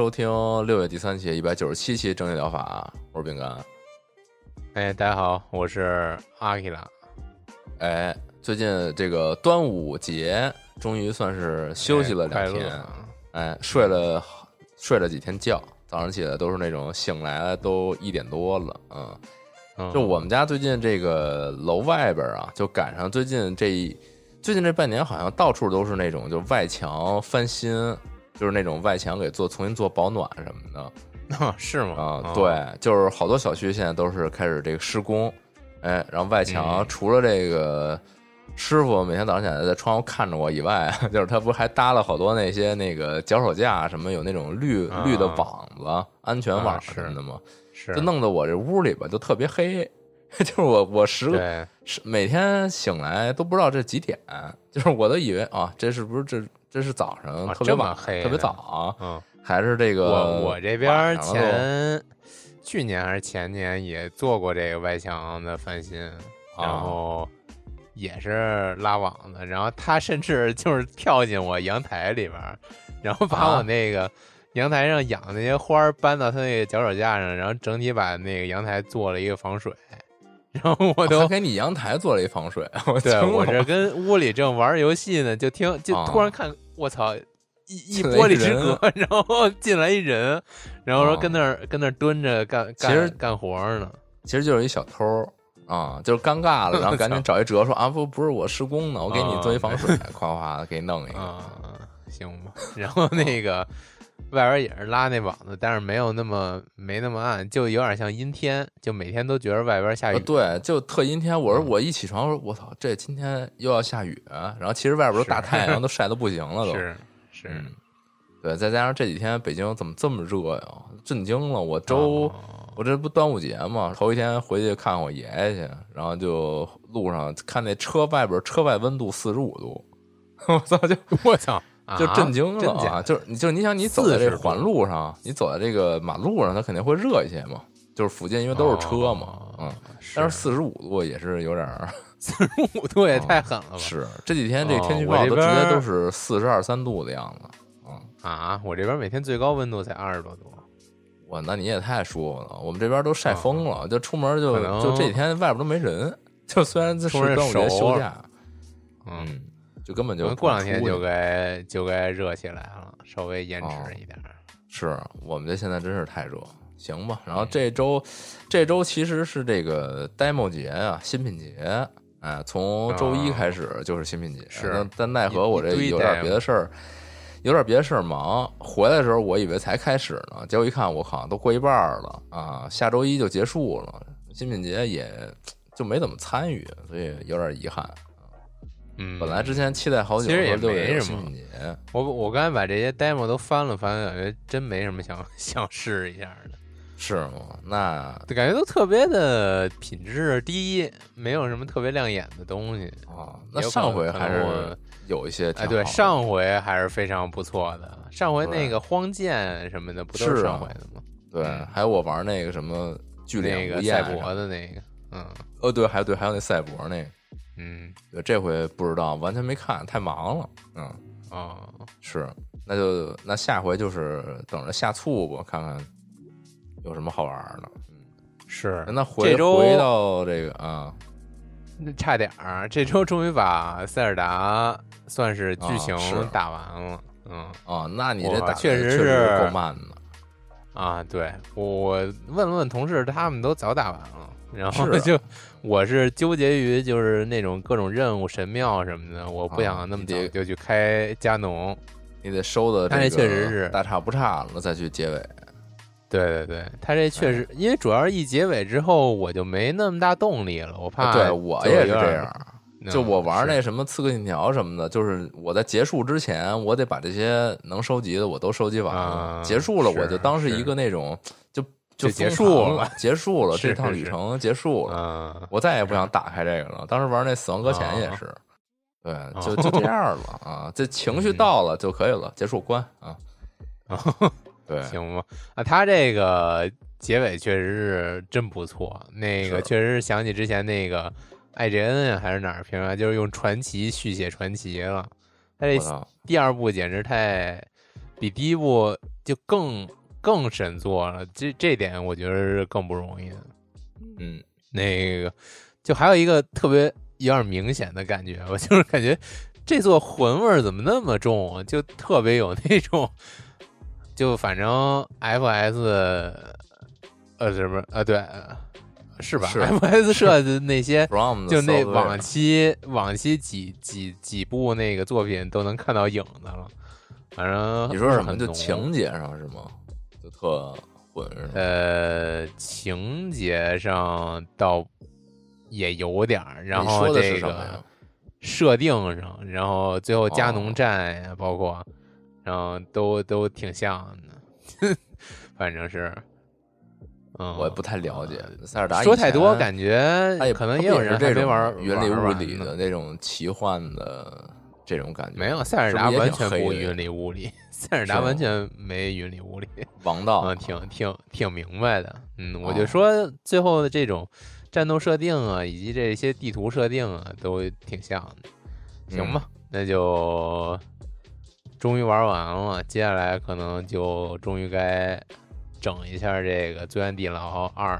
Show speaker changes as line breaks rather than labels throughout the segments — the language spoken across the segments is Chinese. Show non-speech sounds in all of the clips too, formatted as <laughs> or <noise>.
收听六月第三期一百九十七期正念疗法，我是饼干。
哎，大家好，我是阿基拉。
哎，最近这个端午节终于算是休息了两天，哎，睡了睡了几天觉，早上起来都是那种醒来都一点多了，嗯，就我们家最近这个楼外边啊，就赶上最近这最近这半年，好像到处都是那种就外墙翻新。就是那种外墙给做重新做保暖什么
的，<laughs> 是吗？
啊，对，就是好多小区现在都是开始这个施工，哎，然后外墙除了这个师傅每天早上起来在窗户看着我以外，<laughs> 就是他不是还搭了好多那些那个脚手架什么，有那种绿绿的网子、安全网什么的吗？
是，
就弄得我这屋里吧就特别黑，<laughs> 就是我我十个每天醒来都不知道这几点，就是我都以为啊，这是不是这？这是早上特别晚
黑，
特别早，嗯，还是这个
我我这边前去年还是前年也做过这个外墙的翻新，然后也是拉网的，然后他甚至 <laughs> 就是跳进我阳台里边，然后把我那个阳台上养那些花搬到他那个脚手架上，然后整体把那个阳台做了一个防水。然后我都
给你阳台做了一防水，
对我这跟屋里正玩游戏呢，就听就突然看，我操，一一玻璃之隔，<laughs> 然后进来一人，然后说跟那儿跟那儿蹲着干，
其实
干活呢，
其实就是一小偷啊，就是尴尬了，然后 <laughs> 赶紧找一辙说啊不不是我施工呢，我给你做一防水，夸夸的给你弄一个，
行吧，<laughs> 然后那个。外边也是拉那网子，但是没有那么没那么暗，就有点像阴天，就每天都觉得外边下雨。
对，就特阴天。我说我一起床说，我操，这今天又要下雨。然后其实外边都大太阳，都晒的不行了，都
是是。
对，再加上这几天北京怎么这么热呀？震惊了！我周我这不端午节嘛，头一天回去看我爷爷去，然后就路上看那车外边车外温度四十五度，<laughs> 我操！就
我操！
就震惊了
啊！
就是，就是你想，你走在这环路上，你走在这个马路上，它肯定会热一些嘛。就是附近因为都是车嘛，嗯。但是四十五度也是有点儿，<laughs>
四十五度也太狠了吧？
是这几天这天气预报都直接都是四十二三度的样子。嗯
啊，我这边每天最高温度才二十多度。
哇，那你也太舒服了。我们这边都晒疯了，就出门就就这几天外边都没人。就虽然这是端午节休假，嗯。就根本就
过两天就该就该热起来了，稍微延迟一点。
是我们这现在真是太热，行吧。然后这周这周其实是这个 demo 节啊，新品节。哎，从周一开始就是新品节。
是，
但奈何我这有点别的事儿，有点别的事儿忙。回来的时候我以为才开始呢，结果一看，我靠，都过一半了啊！下周一就结束了，新品节也就没怎么参与，所以有点遗憾。
嗯，
本来之前期待好久，
其实也没什
么。
我我刚才把这些 demo 都翻了翻，感觉真没什么想 <laughs> 想试一下的。
是吗？那
感觉都特别的品质低，没有什么特别亮眼的东西
啊。那上回还是有一些，
哎，对，上回还是非常不错的。上回那个荒剑什么的，不都是上回的吗？
对，还有我玩那个什么巨
那个赛博的那个，嗯，
哦，对，还有对，还有那赛博那个。
嗯，
对，这回不知道，完全没看，太忙了。嗯，
哦，
是，那就那下回就是等着下醋吧，看看有什么好玩的。嗯，
是。
那回回到这个啊，
那差点儿，这周终于把塞尔达算是剧情打完了。嗯，
哦，那你这打
确
实
是
够慢的。
啊，对我问了问同事，他们都早打完了，然后就我是纠结于就是那种各种任务、神庙什么的，我不想那么早就去开加农，
你得收的，他
这确实是
大差不差了再去结尾。
对对对，他这确实，因为主要是一结尾之后，我就没那么大动力了，我怕。
对我也是这样，就我玩那什么刺客信条什么的，就是我在结束之前，我得把这些能收集的我都收集完，结束了我就当
是
一个那种就
就结束
了，结束
了 <laughs>
这趟旅程结束了，我再也不想打开这个了。当时玩那死亡搁浅也是，对，就就这样了啊，这情绪到了就可以了，结束关啊。对，<laughs>
行吧，啊，他这个结尾确实是真不错，那个确实是想起之前那个艾杰恩还是哪儿评啊，就是用传奇续写传奇了。他这第二部简直太比第一部就更更神作了，这这点我觉得是更不容易的。
嗯，
那个就还有一个特别有点明显的感觉，我就是感觉这座魂味怎么那么重啊，就特别有那种。就反正 F S，呃，是不是啊？对，是吧？M.S. <laughs> 设的那些，就那往期往期几几几部那个作品都能看到影子了。反正
你说什么？就情节上是吗？就特混
呃，情节上倒也有点儿。然后这个设定上，然后最后加农战呀，包括。然后都都挺像的，<laughs> 反正是，嗯，
我也不太了解塞尔达。
说太多，感觉可能
也
有人
这
没玩
云里雾里
的
那种奇幻的这种感觉。
没有塞尔达完全不云里雾里，<laughs> 塞尔达完全没云里雾里。
王道，
嗯，<laughs> 挺挺挺明白的。嗯，我就说最后的这种战斗设定啊，以及这些地图设定啊，都挺像的。行吧，那就。终于玩完了，接下来可能就终于该整一下这个《罪案地牢二》。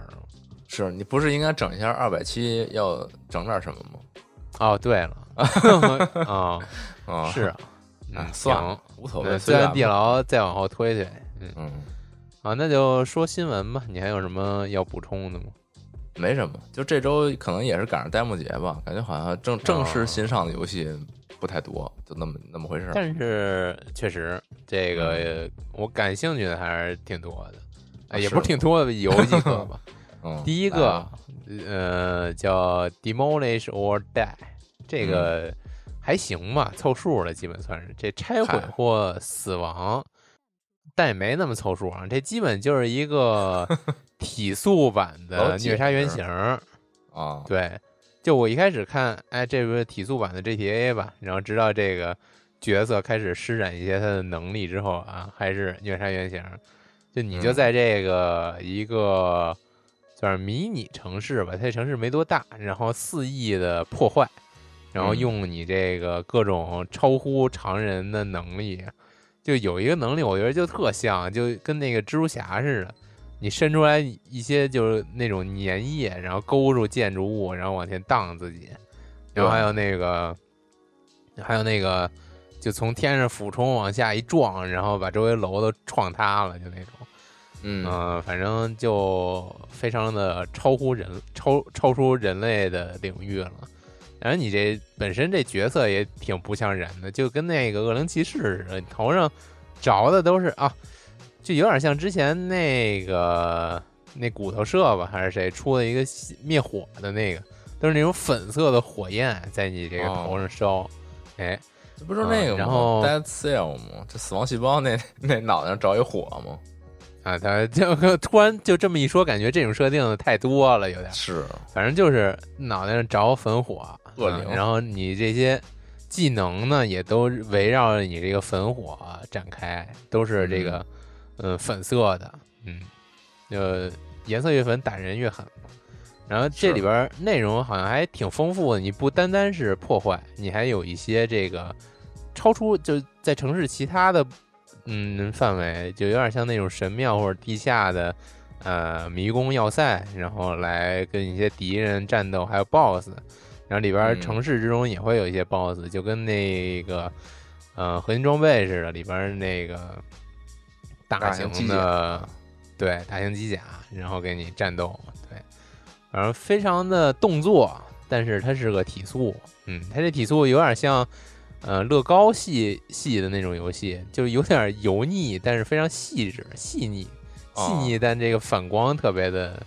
是你不是应该整一下二百七？要整点什么吗？
哦，对了，啊 <laughs>
啊，
是啊，
算了，无所谓。
《罪案地牢》再往后推推，嗯嗯，啊，那就说新闻吧。你还有什么要补充的吗？
没什么，就这周可能也是赶上呆木节吧，感觉好像正正式新上的游戏。不太多，就那么那么回事。
但是确实，这个我感兴趣的还是挺多的，也不是挺多的，有几个 <laughs> 吧。第一个，呃，叫 Demolish or Die，这个还行吧，凑数了，基本算是这拆毁或死亡，但也没那么凑数啊。这基本就是一个 <laughs> 体速版的虐杀原型
啊，
对。就我一开始看，哎，这不是体速版的 GTA 吧？然后直到这个角色开始施展一些他的能力之后啊，还是虐杀原型。就你就在这个一个算是迷你城市吧，它这城市没多大，然后肆意的破坏，然后用你这个各种超乎常人的能力，就有一个能力，我觉得就特像，就跟那个蜘蛛侠似的。你伸出来一些就是那种粘液，然后勾住建筑物，然后往前荡自己，然后还有那个，还有那个，就从天上俯冲往下一撞，然后把周围楼都撞塌了，就那种，
嗯，
反正就非常的超乎人超超出人类的领域了。然后你这本身这角色也挺不像人的，就跟那个恶灵骑士似的，你头上着的都是啊。就有点像之前那个那骨头社吧，还是谁出了一个灭火的那个，都是那种粉色的火焰在你这个头上烧。哎，
这不是那个吗？
然后
Dead Cell 吗？这死亡细胞那 <laughs> 那脑袋上着一火吗？
啊，他就 <laughs> 突然就这么一说，感觉这种设定的太多了，有点
是。
反正就是脑袋上着粉火，
恶灵。
然后你这些技能呢，也都围绕着你这个粉火展开，都是这个。嗯，粉色的，嗯，呃，颜色越粉打人越狠嘛。然后这里边内容好像还挺丰富的，你不单单是破坏，你还有一些这个超出就在城市其他的嗯范围，就有点像那种神庙或者地下的呃迷宫要塞，然后来跟一些敌人战斗，还有 BOSS。然后里边城市之中也会有一些 BOSS，就跟那个呃核心装备似的，里边那个。大型的对，大型机甲，然后给你战斗，对，反正非常的动作，但是它是个体速，嗯，它这体速有点像，呃，乐高系系的那种游戏，就是有点油腻，但是非常细致、细腻、细腻，但这个反光特别的，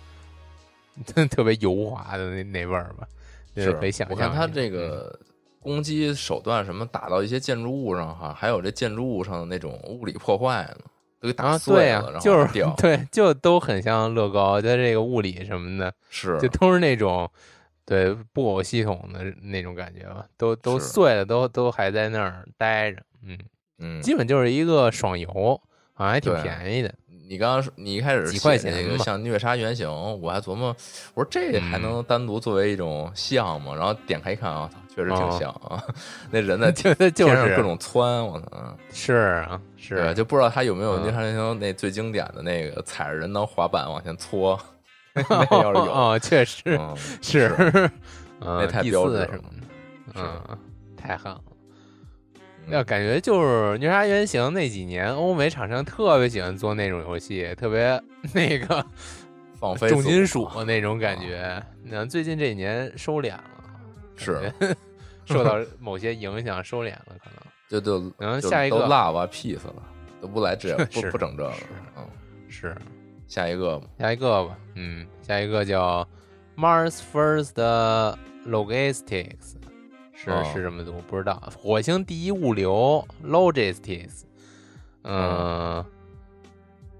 <laughs> 特别油滑的那那味儿吧，
是
可以想象。
我看它这个攻击手段什么，打到一些建筑物上哈，还有这建筑物上的那种物理破坏呢。都给打碎
了，就是对，就都很像乐高，它这个物理什么的，
是
就都是那种对布偶系统的那种感觉吧，都都碎了，都都还在那儿待着，嗯
嗯，
基本就是一个爽游，好像还挺便宜的。
你刚刚说你一开始
几块钱
那个像虐杀原型，我还琢磨，我说这还能单独作为一种项目，然后点开一看啊，确实挺像啊，那人呢
就
就是各种窜，我操，
是啊是啊，
就不知道他有没有虐杀原型那最经典的那个踩着人当滑板往前搓，<laughs> 那要是有
哦，确实
是，
那
太标志
什么的，嗯，太狠了。要感觉就是虐杀原型那几年，欧美厂商特别喜欢做那种游戏，特别 <laughs> 那个
放飞
重金属那种感觉。你看最近这几年收敛了，
是 <laughs>
受到 <laughs> 某些影响收敛了，可能
就就
然后下一个
都 love peace 了，都不来这不不整这个，嗯，
是
下一个吧，
下一个吧，嗯，下一个叫 Mars First Logistics。是是这么读，不知道。火星第一物流 （Logistics），嗯，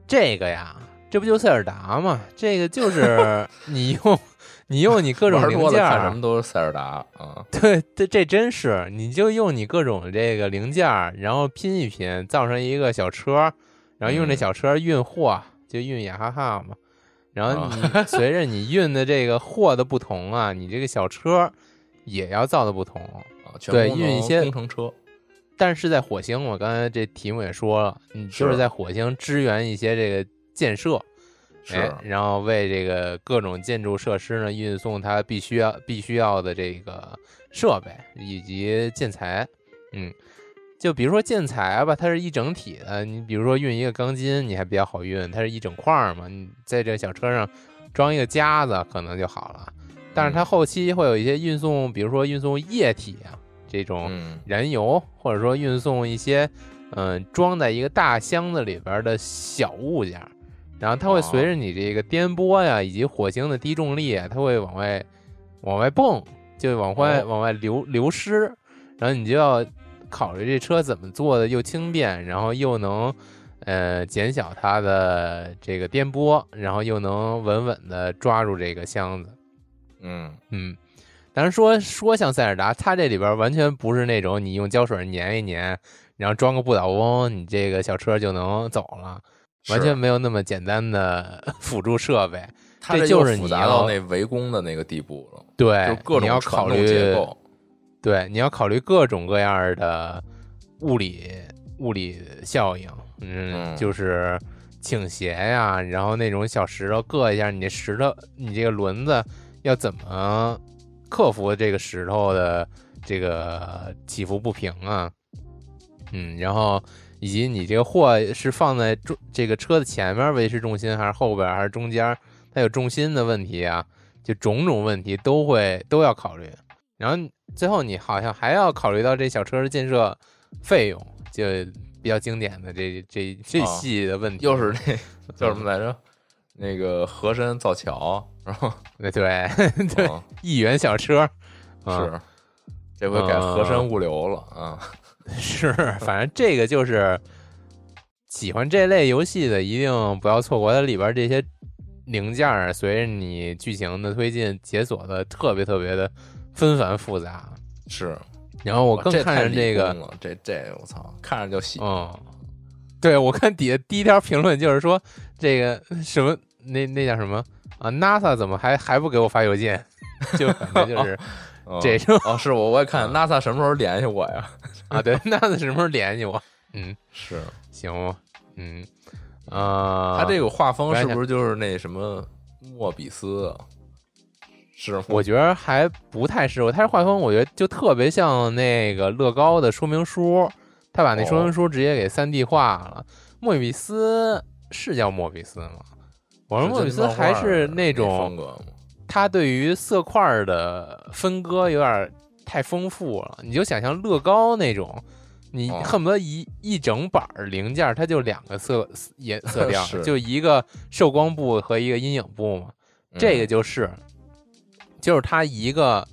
这个呀，这不就塞尔达吗？这个就是 <laughs> 你用你用你各种零件，
什么都是塞尔达啊。<laughs>
对，这这真是，你就用你各种这个零件，然后拼一拼，造成一个小车，然后用这小车运货，就运雅哈哈嘛。然后你 <laughs> 随着你运的这个货的不同啊，你这个小车。也要造的不同
啊，
对，运一些
工程车，
但是在火星，我刚才这题目也说了，你就是在火星支援一些这个建设，
是，
然后为这个各种建筑设施呢运送它必须要必须要的这个设备以及建材，嗯，就比如说建材吧，它是一整体的，你比如说运一个钢筋，你还比较好运，它是一整块嘛，你在这小车上装一个夹子可能就好了。但是它后期会有一些运送，比如说运送液体啊，这种燃油，或者说运送一些，嗯，装在一个大箱子里边的小物件，然后它会随着你这个颠簸呀，以及火星的低重力，它会往外往外蹦，就往外往外流流失，然后你就要考虑这车怎么做的又轻便，然后又能呃减小它的这个颠簸，然后又能稳稳的抓住这个箱子。
嗯。
嗯，咱说说像塞尔达，它这里边完全不是那种你用胶水粘一粘，然后装个不倒翁，你这个小车就能走了，完全没有那么简单的 <laughs> 辅助设备。
这
就是你
要那围攻的那个地步了。
对，
你
要考虑对，你要考虑各种各样的物理物理效应。嗯，就是倾斜呀，然后那种小石头硌一下，你石头，你这个轮子。要怎么克服这个石头的这个起伏不平啊？嗯，然后以及你这个货是放在重这个车的前面维持重心，还是后边，还是中间？它有重心的问题啊，就种种问题都会都要考虑。然后最后你好像还要考虑到这小车的建设费用，就比较经典的这这这细的问题，
又是那叫什么来着？那个和珅造桥，然后 <laughs>
对 <laughs> 对对，一元小车
是，这回改和珅物流了啊！
是，反正这个就是喜欢这类游戏的，一定不要错过它里边这些零件，随着你剧情的推进，解锁的特别特别的纷繁复杂。
是，
然后我更看着
这
个，
这这我操，看着就喜。
嗯，对我看底下第一条评论就是说。这个什么那那叫什么啊？NASA 怎么还还不给我发邮件？<laughs> 就感觉就是这种
哦，是我我也看 NASA 什么时候联系我呀？<laughs>
啊，对，NASA 什么时候联系我？嗯，<laughs>
是
行吗？嗯啊，
他这个画风是不是就是那什么莫比斯？是，
我觉得还不太适合。他这画风，我觉得就特别像那个乐高的说明书，他把那说明书直接给三 D 化了。莫比斯是叫莫比斯吗？我说莫比斯还是那种
风格
他对于色块的分割有点太丰富了。你就想象乐高那种，你恨不得一一整板零件，它就两个色颜色调，就一个受光部和一个阴影部嘛。这个就是，就是它一个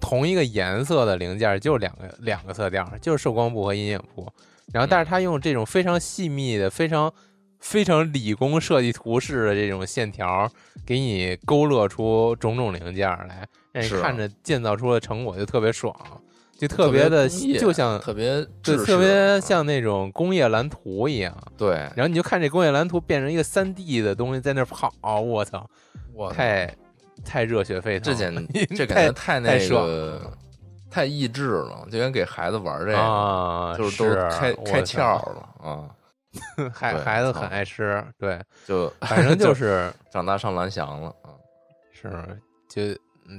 同一个颜色的零件，就两个两个色调，就是受光部和阴影部。然后，但是它用这种非常细密的、非常非常理工设计图式的这种线条，给你勾勒出种种零件来，让你看着建造出的成果就特别爽，就特别的，就像
特别
就特别像那种工业蓝图一样。
对，
然后你就看这工业蓝图变成一个三 D 的东西在那跑，我操！太太热血沸腾，
这简这感觉太那个太益智了，就跟给孩子玩这个，就是都开开窍了啊！<laughs>
孩孩子很爱吃，对，
就
反正 <laughs> 就是
长大上蓝翔了啊！
是，就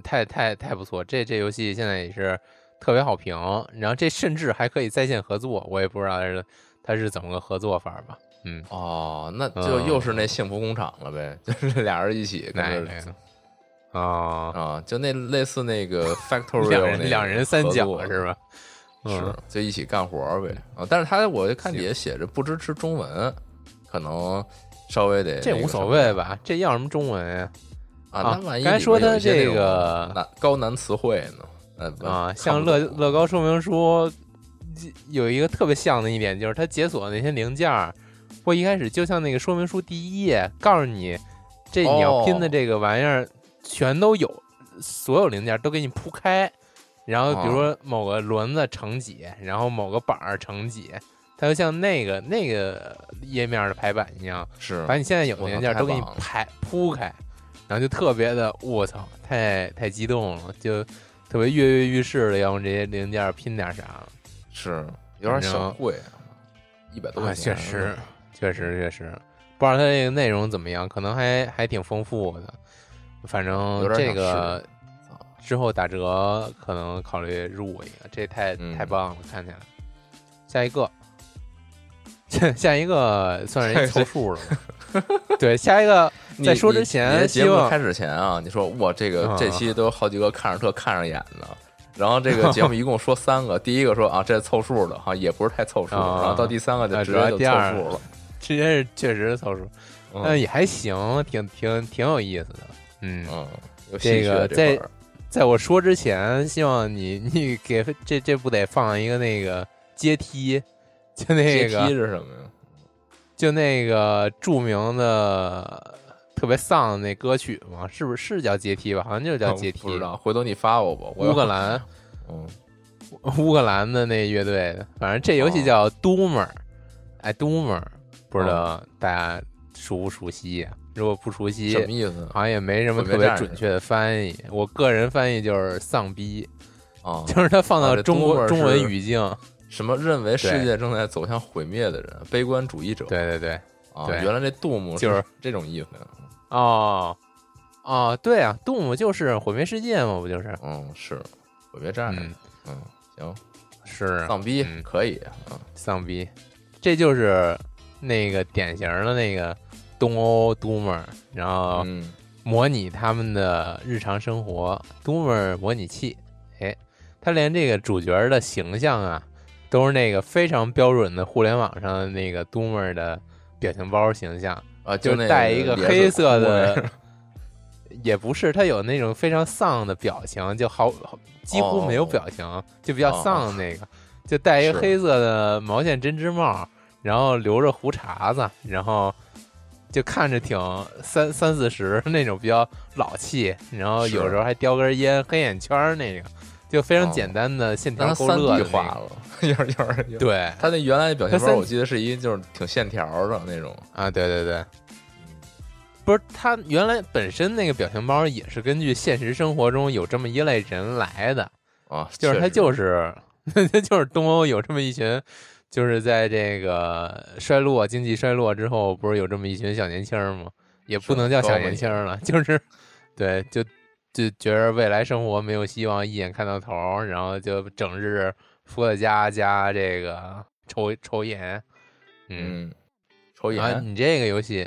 太太太不错，这这游戏现在也是特别好评，然后这甚至还可以在线合作，我也不知道是它是怎么个合作法吧。嗯
哦，那就又是那幸福工厂了呗，<laughs> 就是俩人一起跟着
啊
啊，就那类似那个 factory
两人两人三角是吧？
是，就一起干活呗啊！但是他我就看底下写着不支持中文，可能稍微得
这无所谓吧？这要什么中文呀？
啊，那万一
刚说他这个
难高难词汇
呢？啊，像乐乐高说明书有一个特别像的一点，就是它解锁那些零件。儿，或一开始就像那个说明书第一页告诉你，这你要拼的这个玩意儿全都有，所有零件都给你铺开，然后比如说某个轮子乘几，然后某个板儿乘几，它就像那个那个页面的排版一样，
是
把你现在有的零件都给你排铺开，然后就特别的我操，太太激动了，就特别跃跃欲试的要用这些零件拼点啥，
是有点小贵，一百多块
钱，确实。确实确实，不知道它这个内容怎么样，可能还还挺丰富的。反正这个之后打折，可能考虑入一个，这太太棒了，看起来。下一个，下一个算是一凑数了。<laughs> 对，下一个在说之前，
节目开始前啊，你说我这个这期都有好几个看着特看上眼的，然后这个节目 <laughs> 一共说三个，第一个说啊这是凑数的哈，也不是太凑数，然后到第三个就直接就凑数了。
直接是确实凑数，但，也还行，挺挺挺有意思的，嗯
嗯，
这个在在我说之前，希望你 <laughs> 你给这这不得放一个那个阶梯，就那个
阶梯是什么呀？
就那个著名的特别丧的那歌曲嘛，是不是是叫阶梯吧？好像就是叫阶梯，
不知道，回头你发我吧。
乌克兰，<laughs>
嗯，
乌克兰的那乐队的，反正这游戏叫 Doomer，哎，Doomer。不知道大家熟不熟悉？如果不熟悉，
什么意思？
好像也没什么特别准确的翻译。我个人翻译就是“丧逼”，
啊，
就是他放到中国中文语境，
什么认为世界正在走向毁灭的人，悲观主义者。
对对对，
啊，原来这杜牧
就是
这种意思。
哦哦，对啊，杜牧就是毁灭世界嘛，不就是？
嗯，是毁灭战士。嗯，行，
是
丧逼可以
啊，丧逼，这就是。那个典型的那个东欧 Doomer，然后模拟他们的日常生活 Doomer 模拟器，哎，他连这个主角的形象啊，都是那个非常标准的互联网上的那个 Doomer 的表情包形象
啊，
就带一个黑色的，也不是，他有那种非常丧的表情，就好几乎没有表情，就比较丧的那个，就戴一个黑色的毛线针织帽。然后留着胡茬子，然后就看着挺三三四十 <laughs> 那种比较老气，然后有时候还叼根烟，黑眼圈那个，就非常简单的线条勾勒
化了，<laughs> 有点有点。
对。
他那原来的表情包，我记得是一就是挺线条的那种。
啊，对对对，不是他原来本身那个表情包也是根据现实生活中有这么一类人来的。
啊，
就是他就是他 <laughs> 就是东欧有这么一群。就是在这个衰落、经济衰落之后，不是有这么一群小年轻吗？也不能叫小年轻了，就是对，就就觉得未来生活没有希望，一眼看到头，然后就整日伏在家加这个抽抽烟，
嗯，抽烟。
你这个游戏，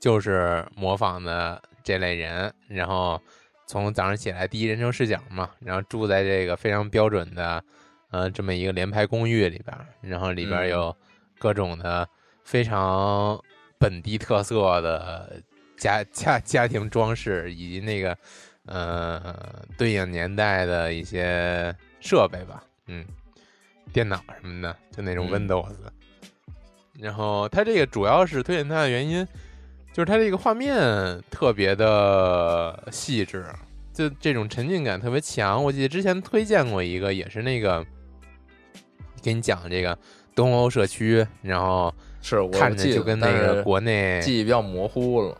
就是模仿的这类人，然后从早上起来第一人称视角嘛，然后住在这个非常标准的呃这么一个联排公寓里边，然后里边有各种的非常本地特色的家家家庭装饰以及那个呃对应年代的一些设备吧，嗯，电脑什么的，就那种 Windows。然后它这个主要是推荐它的原因。就是它这个画面特别的细致，就这种沉浸感特别强。我记得之前推荐过一个，也是那个给你讲这个东欧社区，然后
是我
看着就跟那个国内
记忆比较模糊了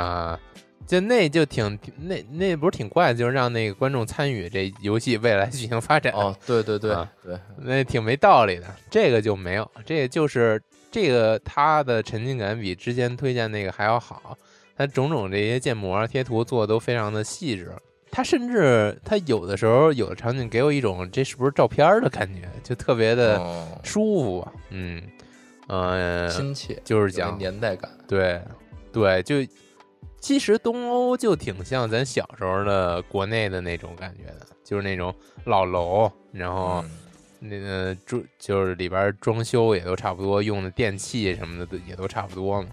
啊。就那就挺那那不是挺怪，就是让那个观众参与这游戏未来剧情发展。
哦，对对对对，
那挺没道理的。这个就没有，这个就是。这个它的沉浸感比之前推荐那个还要好，它种种这些建模贴图做的都非常的细致，它甚至他有的时候有的场景给我一种这是不是照片的感觉，就特别的舒服，嗯呃
亲切，
就是讲
年代感，
对对，就其实东欧就挺像咱小时候的国内的那种感觉的，就是那种老楼，然后。那个装就是里边装修也都差不多，用的电器什么的也都差不多嘛，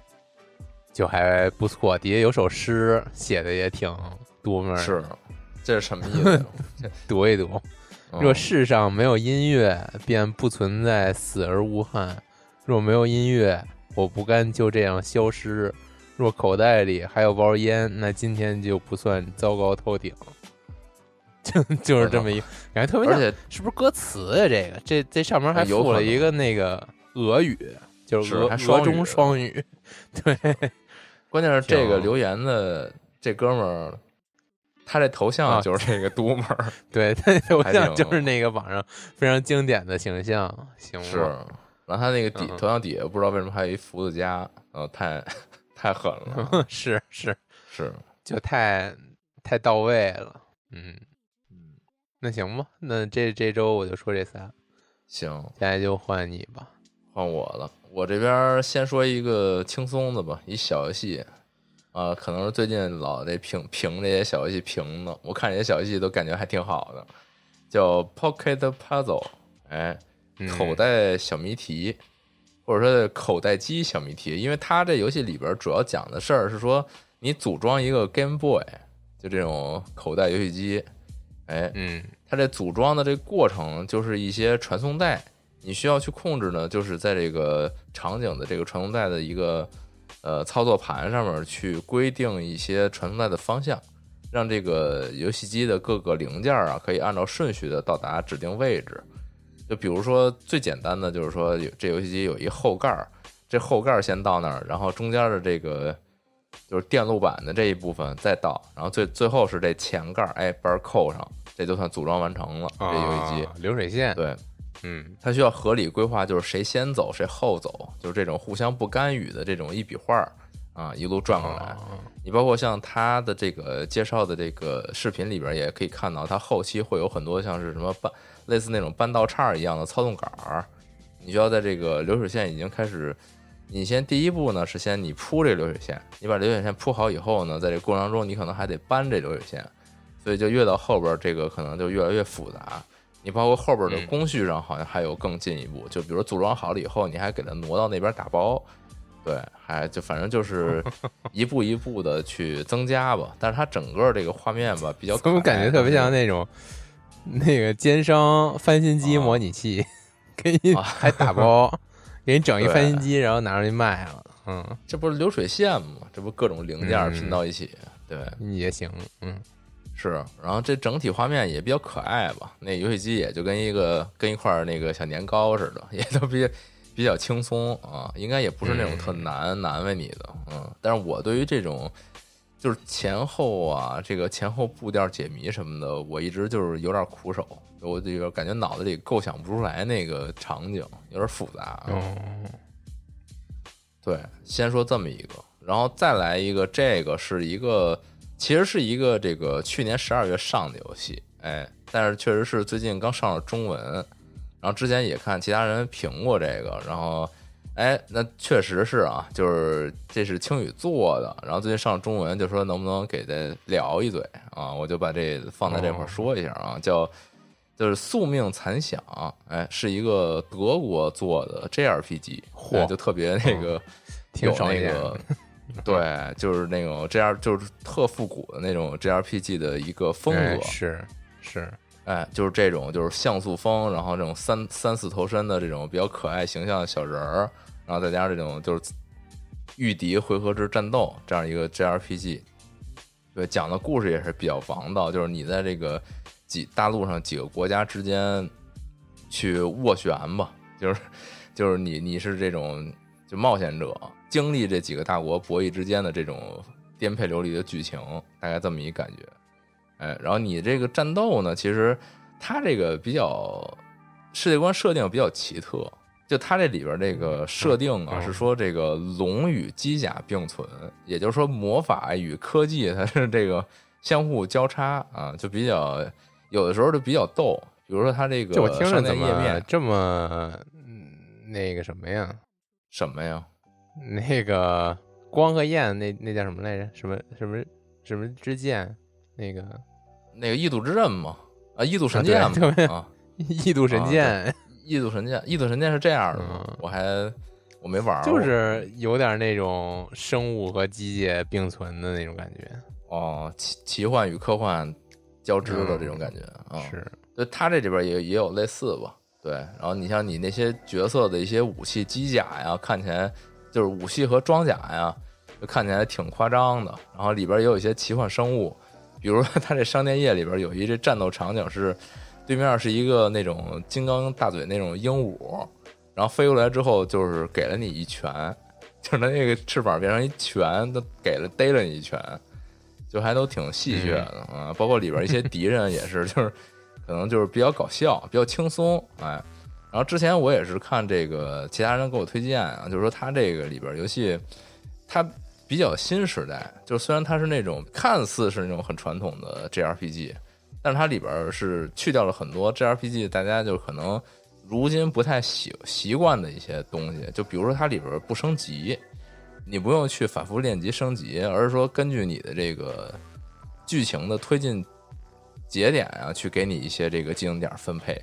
就还不错。底下有首诗，写的也挺多门儿。
是，这是什么意思？<laughs>
读一读：若世上没有音乐，便不存在死而无憾；若没有音乐，我不甘就这样消失；若口袋里还有包烟，那今天就不算糟糕透顶。<laughs> 就就是这么一感觉特别
像，
是不是歌词呀？这个这这上面还附了一个那个俄语，就是俄俄中双语。<laughs> 对，
关键是这个留言的这哥们儿，他这头像就是这个都门儿，<laughs>
对他头像就是那个网上非常经典的形象，行
是。然后他那个底头像底下不知道为什么还有一福字加，呃，太太狠了，<laughs>
是是 <laughs>
是，
就太太到位了，嗯嗯。那行吧，那这这周我就说这仨，
行，
现在就换你吧，
换我了。我这边先说一个轻松的吧，一小游戏，啊，可能是最近老这评评这些小游戏评的，我看这些小游戏都感觉还挺好的，叫 Pocket Puzzle，哎，口袋小谜题，或者说口袋机小谜题，因为它这游戏里边主要讲的事儿是说，你组装一个 Game Boy，就这种口袋游戏机。哎，
嗯，
它这组装的这个过程就是一些传送带，你需要去控制呢，就是在这个场景的这个传送带的一个呃操作盘上面去规定一些传送带的方向，让这个游戏机的各个零件啊可以按照顺序的到达指定位置。就比如说最简单的就是说，这游戏机有一后盖儿，这后盖儿先到那儿，然后中间的这个。就是电路板的这一部分再到，然后最最后是这前盖儿，哎，把扣上，这就算组装完成了。这游戏机
流水线，
对，
嗯，
它需要合理规划，就是谁先走谁后走，就是这种互相不干预的这种一笔画儿啊，一路转过来。你包括像他的这个介绍的这个视频里边也可以看到，它后期会有很多像是什么半类似那种半道岔一样的操纵杆儿，你需要在这个流水线已经开始。你先第一步呢，是先你铺这流水线，你把流水线铺好以后呢，在这过程中你可能还得搬这流水线，所以就越到后边这个可能就越来越复杂。你包括后边的工序上好像还有更进一步，就比如组装好了以后，你还给它挪到那边打包，对，还就反正就是 <laughs> 一步一步的去增加吧。但是它整个这个画面吧，比较
我感觉特别像那种那个奸商翻新机模拟器，给你 <laughs> 还打包。<laughs> 给你整一翻新机，然后拿出去卖了。嗯，
这不是流水线吗？这不各种零件拼到一起，对，
也行。嗯，
是。然后这整体画面也比较可爱吧？那游戏机也就跟一个跟一块那个小年糕似的，<laughs> 也都比比较轻松啊。应该也不是那种特难难为你的。嗯，但是我对于这种就是前后啊，这个前后步调解谜什么的，我一直就是有点苦手。我这个感觉脑子里构想不出来那个场景，有点复杂。
嗯，
对，先说这么一个，然后再来一个，这个是一个，其实是一个这个去年十二月上的游戏，哎，但是确实是最近刚上了中文，然后之前也看其他人评过这个，然后哎，那确实是啊，就是这是青宇做的，然后最近上中文，就说能不能给他聊一嘴啊？我就把这放在这块说一下啊，叫就是宿命残响，哎，是一个德国做的 JRPG，嚯，就特别那个
挺
那个，对，就是那种 JR 就是特复古的那种 JRPG 的一个风格，
是是。
哎，就是这种，就是像素风，然后这种三三四头身的这种比较可爱形象的小人儿，然后再加上这种就是御敌回合制战斗这样一个 JRPG，对，讲的故事也是比较王道，就是你在这个几大陆上几个国家之间去斡旋吧，就是就是你你是这种就冒险者，经历这几个大国博弈之间的这种颠沛流离的剧情，大概这么一感觉。哎，然后你这个战斗呢，其实它这个比较世界观设定比较奇特，就它这里边这个设定啊，是说这个龙与机甲并存，也就是说魔法与科技它是这个相互交叉啊，就比较有的时候就比较逗。比如说它这个
我听着怎么这么那个什么呀？
什么呀？
那个光和焰那那叫什么来着？什么什么什么之剑？那个。
那个异度之刃嘛，啊，异度神剑嘛，啊，
异度神剑，
异度神剑，异度神剑是这样的，我还我没玩，
就是有点那种生物和机械并存的那种感觉，
哦，奇奇幻与科幻交织的这种感觉啊，
是，
就它这里边也也有类似吧，对，然后你像你那些角色的一些武器机甲呀，看起来就是武器和装甲呀，就看起来挺夸张的，然后里边也有一些奇幻生物。比如说，他这商店夜里边有一这战斗场景是，对面是一个那种金刚大嘴那种鹦鹉，然后飞过来之后就是给了你一拳，<laughs> 就是它那个翅膀变成一拳，都给了逮了你一拳，就还都挺戏谑的啊。包括里边一些敌人也是，就是可能就是比较搞笑，比较轻松，哎。然后之前我也是看这个其他人给我推荐啊，就是说他这个里边游戏，他。比较新时代，就虽然它是那种看似是那种很传统的 JRPG，但是它里边是去掉了很多 JRPG 大家就可能如今不太习习惯的一些东西。就比如说它里边不升级，你不用去反复练级升级，而是说根据你的这个剧情的推进节点啊，去给你一些这个技能点分配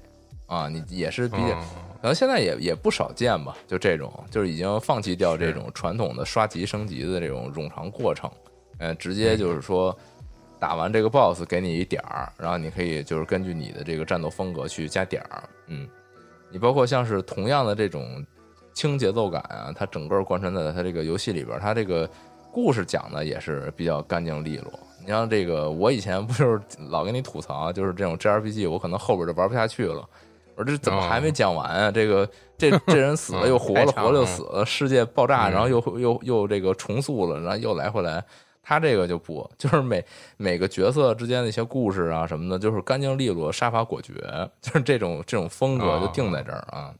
啊，你也是比较。可能现在也也不少见吧，就这种，就是已经放弃掉这种传统的刷级升级的这种冗长过程，呃，直接就是说打完这个 BOSS 给你一点儿，然后你可以就是根据你的这个战斗风格去加点儿，嗯，你包括像是同样的这种轻节奏感啊，它整个贯穿在它这个游戏里边，它这个故事讲的也是比较干净利落。你像这个，我以前不就是老跟你吐槽，就是这种 JRPG，我可能后边就玩不下去了。我说这怎么还没讲完啊？这个这这人死了又活了，活了又死了，世界爆炸，然后又又又这个重塑了，然后又来回来。他这个就不，就是每每个角色之间的一些故事啊什么的，就是干净利落，杀伐果决，<laughs> 就是这种这种风格就定在这儿啊。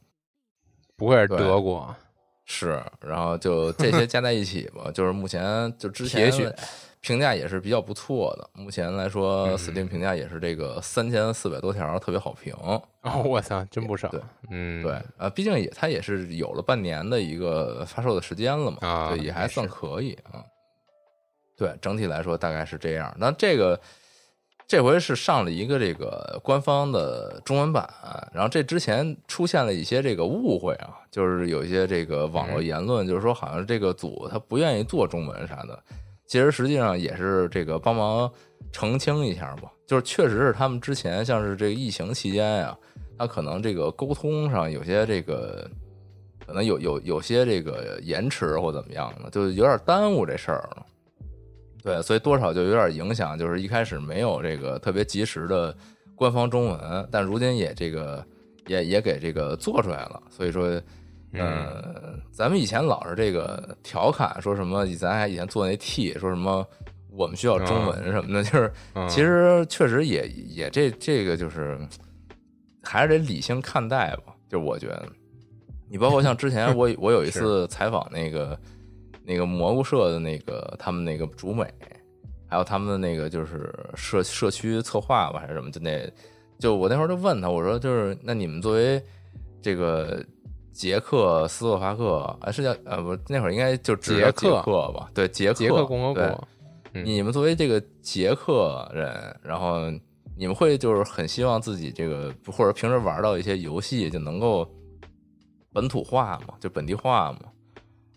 不会是德国？
是，然后就这些加在一起吧，就是目前就之前。评价也是比较不错的，目前来说，Steam 评价也是这个三千四百多条，特别好评。
哦，我操，真不少。
对，
嗯，
对，呃，毕竟也它也是有了半年的一个发售的时间了嘛，
啊，
对，也还算可以啊。对，整体来说大概是这样。那这个这回是上了一个这个官方的中文版，然后这之前出现了一些这个误会啊，就是有一些这个网络言论，就是说好像这个组他不愿意做中文啥的。其实实际上也是这个帮忙澄清一下吧，就是确实是他们之前像是这个疫情期间呀，他可能这个沟通上有些这个可能有有有些这个延迟或怎么样的，就有点耽误这事儿了。对，所以多少就有点影响，就是一开始没有这个特别及时的官方中文，但如今也这个也也给这个做出来了，所以说。呃，咱们以前老是这个调侃，说什么咱还以前做那 T，说什么我们需要中文什么的，就是其实确实也也这这个就是还是得理性看待吧。就我觉得，你包括像之前我我有一次 <laughs> 采访那个那个蘑菇社的那个他们那个主美，还有他们的那个就是社社区策划吧还是什么，就那就我那会儿就问他，我说就是那你们作为这个。捷克斯洛伐克，啊，是叫呃不，那会儿应该就直接捷克吧？对，捷
克共和国。
你们作为这个捷克人，然后你们会就是很希望自己这个或者平时玩到一些游戏就能够本土化嘛，就本地化嘛。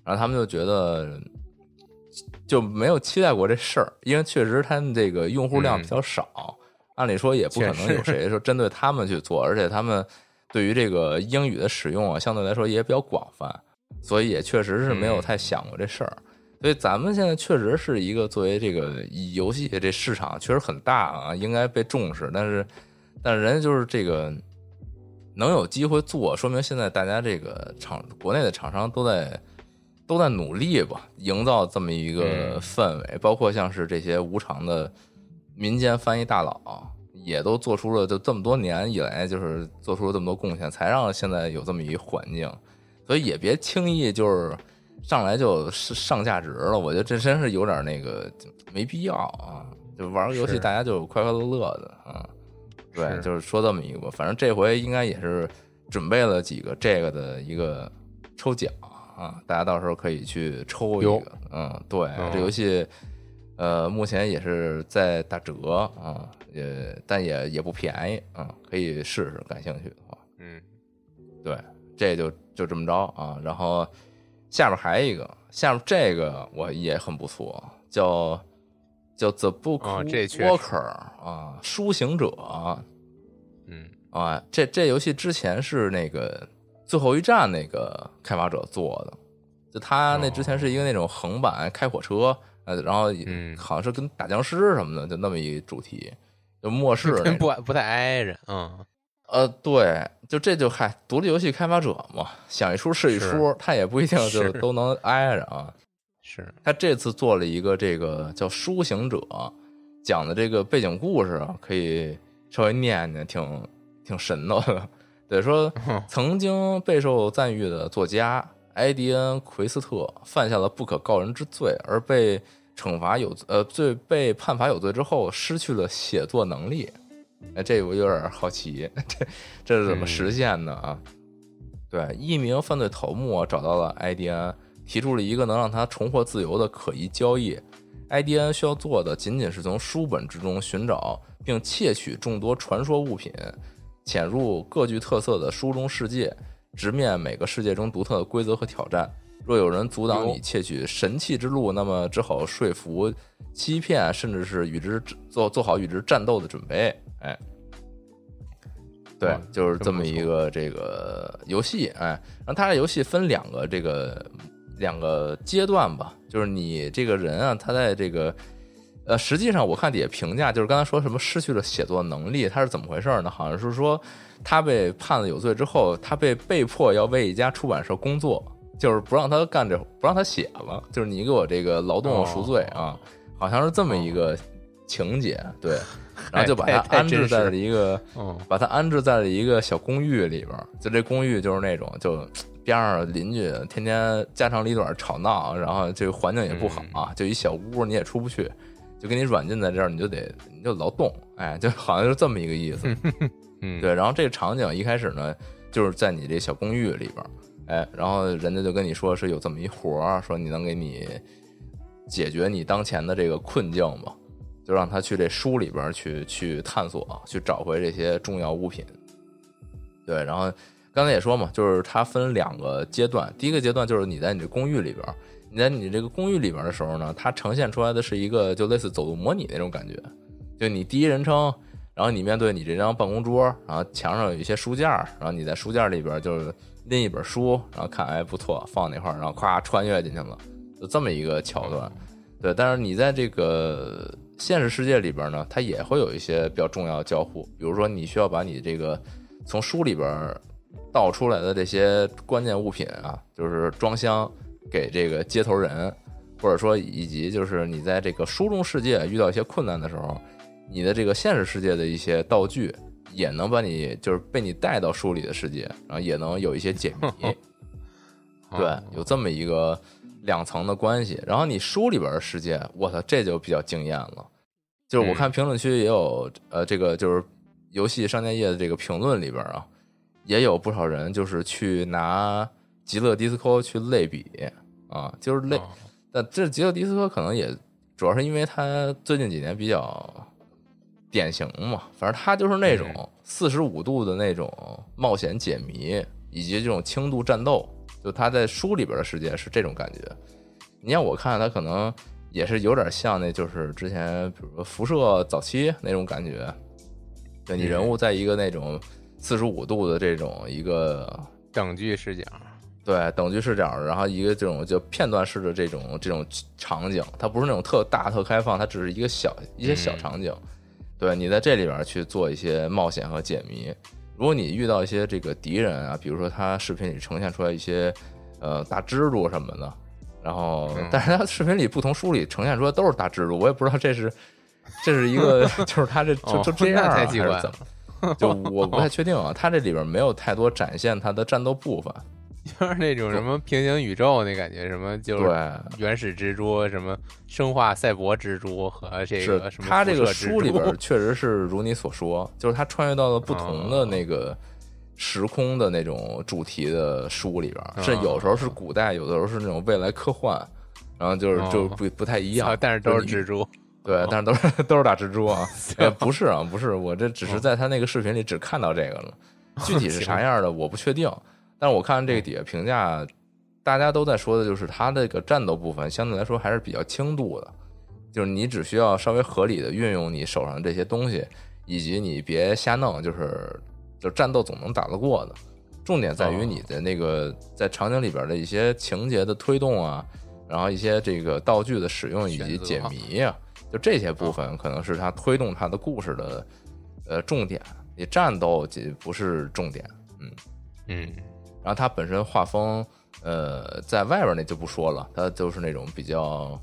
然后他们就觉得就没有期待过这事儿，因为确实他们这个用户量比较少，按理说也不可能有谁说针对他们去做，而且他们对于这个英语的使用啊，相对来说也比较广泛，所以也确实是没有太想过这事儿。所以咱们现在确实是一个作为这个游戏这市场确实很大啊，应该被重视，但是但是人家就是这个能有机会做，说明现在大家这个厂国内的厂商都在。都在努力吧，营造这么一个氛围，包括像是这些无偿的民间翻译大佬，也都做出了就这么多年以来，就是做出了这么多贡献，才让现在有这么一环境。所以也别轻易就是上来就上价值了，我觉得这真是有点那个没必要啊！就玩个游戏，大家就快快乐乐的啊。对，就是说这么一个吧，反正这回应该也是准备了几个这个的一个抽奖。啊，大家到时候可以去抽一个，嗯，对，这游戏，呃，目前也是在打折啊，也但也也不便宜啊，可以试试，感兴趣的话，
嗯，
对，这就就这么着啊，然后下面还有一个，下面这个我也很不错，叫叫 The Book Walker 啊，书行者，
嗯。
啊，这这游戏之前是那个。最后一站那个开发者做的，就他那之前是一个那种横版开火车，呃，然后好像是跟打僵尸什么的，就那么一主题，就末世，<laughs>
不不太挨着，嗯，
呃，对，就这就嗨，独立游戏开发者嘛，想一出是一出，他也不一定就都能挨着啊。
是
他这次做了一个这个叫《书行者》，讲的这个背景故事啊，可以稍微念念，挺挺神的。得说，<laughs> 曾经备受赞誉的作家埃迪恩·奎斯特犯下了不可告人之罪，而被惩罚有呃罪被判罚有罪之后，失去了写作能力。哎，这我有点好奇，<laughs> 这这是怎么实现的啊？对，一名犯罪头目找到了埃迪安，提出了一个能让他重获自由的可疑交易。埃迪安需要做的仅仅是从书本之中寻找并窃取众多传说物品。潜入各具特色的书中世界，直面每个世界中独特的规则和挑战。若有人阻挡你窃取神器之路，那么只好说服、欺骗，甚至是与之做做好与之战斗的准备。哎，对，就是这么一个这个游戏。哎，然后它这游戏分两个这个两个阶段吧，就是你这个人啊，他在这个。呃，实际上我看底下评价，就是刚才说什么失去了写作能力，他是怎么回事呢？好像是说他被判了有罪之后，他被被迫要为一家出版社工作，就是不让他干这，不让他写了，就是你给我这个劳动赎罪啊，好像是这么一个情节，对，<laughs> 然后就把他安置在了一个，把他安置在了一个小公寓里边，就这公寓就是那种就边上邻居天天家长里短吵闹，然后这个环境也不好啊，就一小屋你也出不去。就给你软禁在这儿，你就得你就劳动，哎，就好像是这么一个意思。
嗯，
对。然后这个场景一开始呢，就是在你这小公寓里边，哎，然后人家就跟你说是有这么一活儿，说你能给你解决你当前的这个困境吗？就让他去这书里边去去探索，去找回这些重要物品。对，然后刚才也说嘛，就是它分两个阶段，第一个阶段就是你在你这公寓里边。你在你这个公寓里边的时候呢，它呈现出来的是一个就类似走路模拟那种感觉，就你第一人称，然后你面对你这张办公桌，然后墙上有一些书架，然后你在书架里边就是拎一本书，然后看哎不错，放那块儿，然后咵穿越进去了，就这么一个桥段。对，但是你在这个现实世界里边呢，它也会有一些比较重要的交互，比如说你需要把你这个从书里边倒出来的这些关键物品啊，就是装箱。给这个接头人，或者说以及就是你在这个书中世界遇到一些困难的时候，你的这个现实世界的一些道具也能把你就是被你带到书里的世界，然后也能有一些解谜。<laughs> 对，有这么一个两层的关系。然后你书里边的世界，我操，这就比较惊艳了。就是我看评论区也有呃，这个就是游戏商店页的这个评论里边啊，也有不少人就是去拿极乐迪斯科去类比啊，就是类，但这极乐迪斯科可能也主要是因为它最近几年比较典型嘛，反正他就是那种四十五度的那种冒险解谜以及这种轻度战斗，就他在书里边的世界是这种感觉。你让我看，他可能也是有点像那，就是之前比如说辐射早期那种感觉，对你人物在一个那种。四十五度的这种一个
等距视角，
对等距视角，然后一个这种就片段式的这种这种场景，它不是那种特大特开放，它只是一个小一些小场景。对你在这里边去做一些冒险和解谜。如果你遇到一些这个敌人啊，比如说他视频里呈现出来一些呃大蜘蛛什么的，然后但是他视频里不同书里呈现出来都是大蜘蛛，我也不知道这是这是一个 <laughs> 就是他这就就这样还是怎么。就我不太确定啊，他这里边没有太多展现他的战斗部分，<laughs>
就是那种什么平行宇宙那感觉，什么就是原始蜘蛛，什么生化赛博蜘蛛和这个什么。
它这个书里边确实是如你所说，就是他穿越到了不同的那个时空的那种主题的书里边，是有时候是古代，有的时候是那种未来科幻，然后就是就不不太一样，
但是都是蜘蛛。
对，<laughs> 但是都是都是大蜘蛛啊！<laughs> 不是啊，不是，我这只是在他那个视频里只看到这个了，具体是啥样的我不确定。但是我看这个底下评价，大家都在说的就是它这个战斗部分相对来说还是比较轻度的，就是你只需要稍微合理的运用你手上这些东西，以及你别瞎弄，就是就战斗总能打得过的。重点在于你的那个在场景里边的一些情节的推动啊，然后一些这个道具的使用以及解谜啊。就这些部分可能是它推动它的故事的，呃，重点。你战斗不是重点，嗯
嗯。
然后他本身画风，呃，在外边那就不说了，他就是那种比较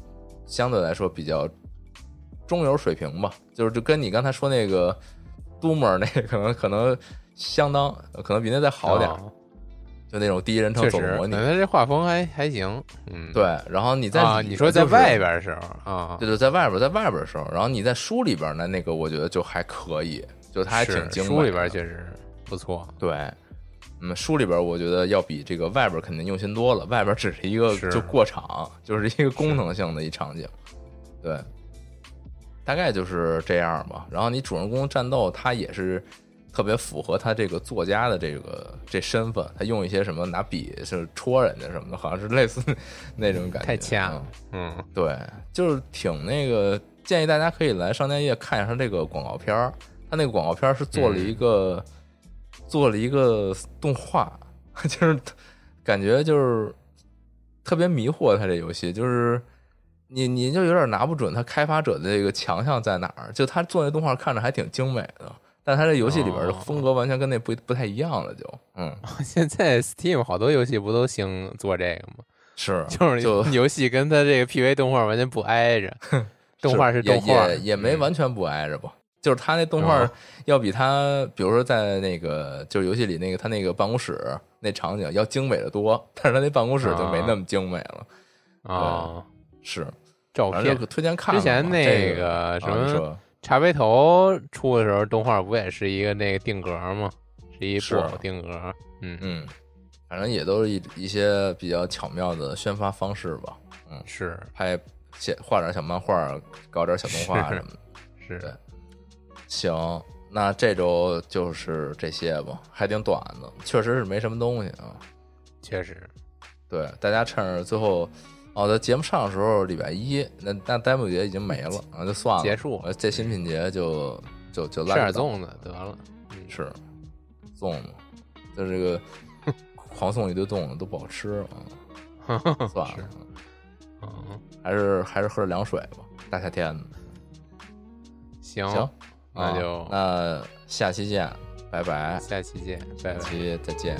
相对来说比较中游水平吧，就是就跟你刚才说那个 Doomer 那可能可能相当，可能比那再好点。就那种第一人称走模拟，
他这画风还还行，嗯，
对。然后你在
你说在外边的时候啊，
对对，在外边，在外边的时候，然后你在书里边呢，那个我觉得就还可以，就他还挺精。
书里边确实不错，
对，嗯，书里边我觉得要比这个外边肯定用心多了。外边只是一个就过场，就是一个功能性的一场景，对，大概就是这样吧。然后你主人公战斗，他也是。特别符合他这个作家的这个这身份，他用一些什么拿笔是戳人家什么的，好像是类似那种感觉。
太呛，嗯，
对，就是挺那个，建议大家可以来商店页看一下这个广告片儿。他那个广告片是做了一个做了一个动画，<laughs> 就是感觉就是特别迷惑。他这游戏就是你你就有点拿不准他开发者的这个强项在哪儿。就他做那动画看着还挺精美的。但他这游戏里边的风格完全跟那不不太一样了，就嗯，<laughs>
现在 Steam 好多游戏不都兴做这个吗？<laughs>
是，
就是
就
游戏跟他这个 PV 动画完全不挨着，动画
是
动画，
也也没完全不挨着吧？就是他那动画要比他，比如说在那个就是游戏里那个他那个办公室那场景要精美的多，但是他那办公室就没那么精美了啊。是，
照片
推荐看
之前那个什么。茶杯头出的时候，动画不也是一个那个定格吗？是一布偶定格。嗯
嗯，反正也都是一一些比较巧妙的宣发方式吧。嗯，
是
拍写画点小漫画，搞点小动画什么的。
是，
行，那这周就是这些吧，还挺短的，确实是没什么东西啊。
确实，
对，大家趁着最后。哦，在节目上的时候，礼拜一那那端午节已经没了，啊就算了，
结束。
这新品节就就就
吃点粽子得了，
是粽子，就这个 <laughs> 狂送一堆粽子都不好吃啊，<laughs> 算了，
嗯，
还是还是喝点凉水吧，大夏天的。
行
行，
那就
那下期见，拜拜，
下期见，下
期再见。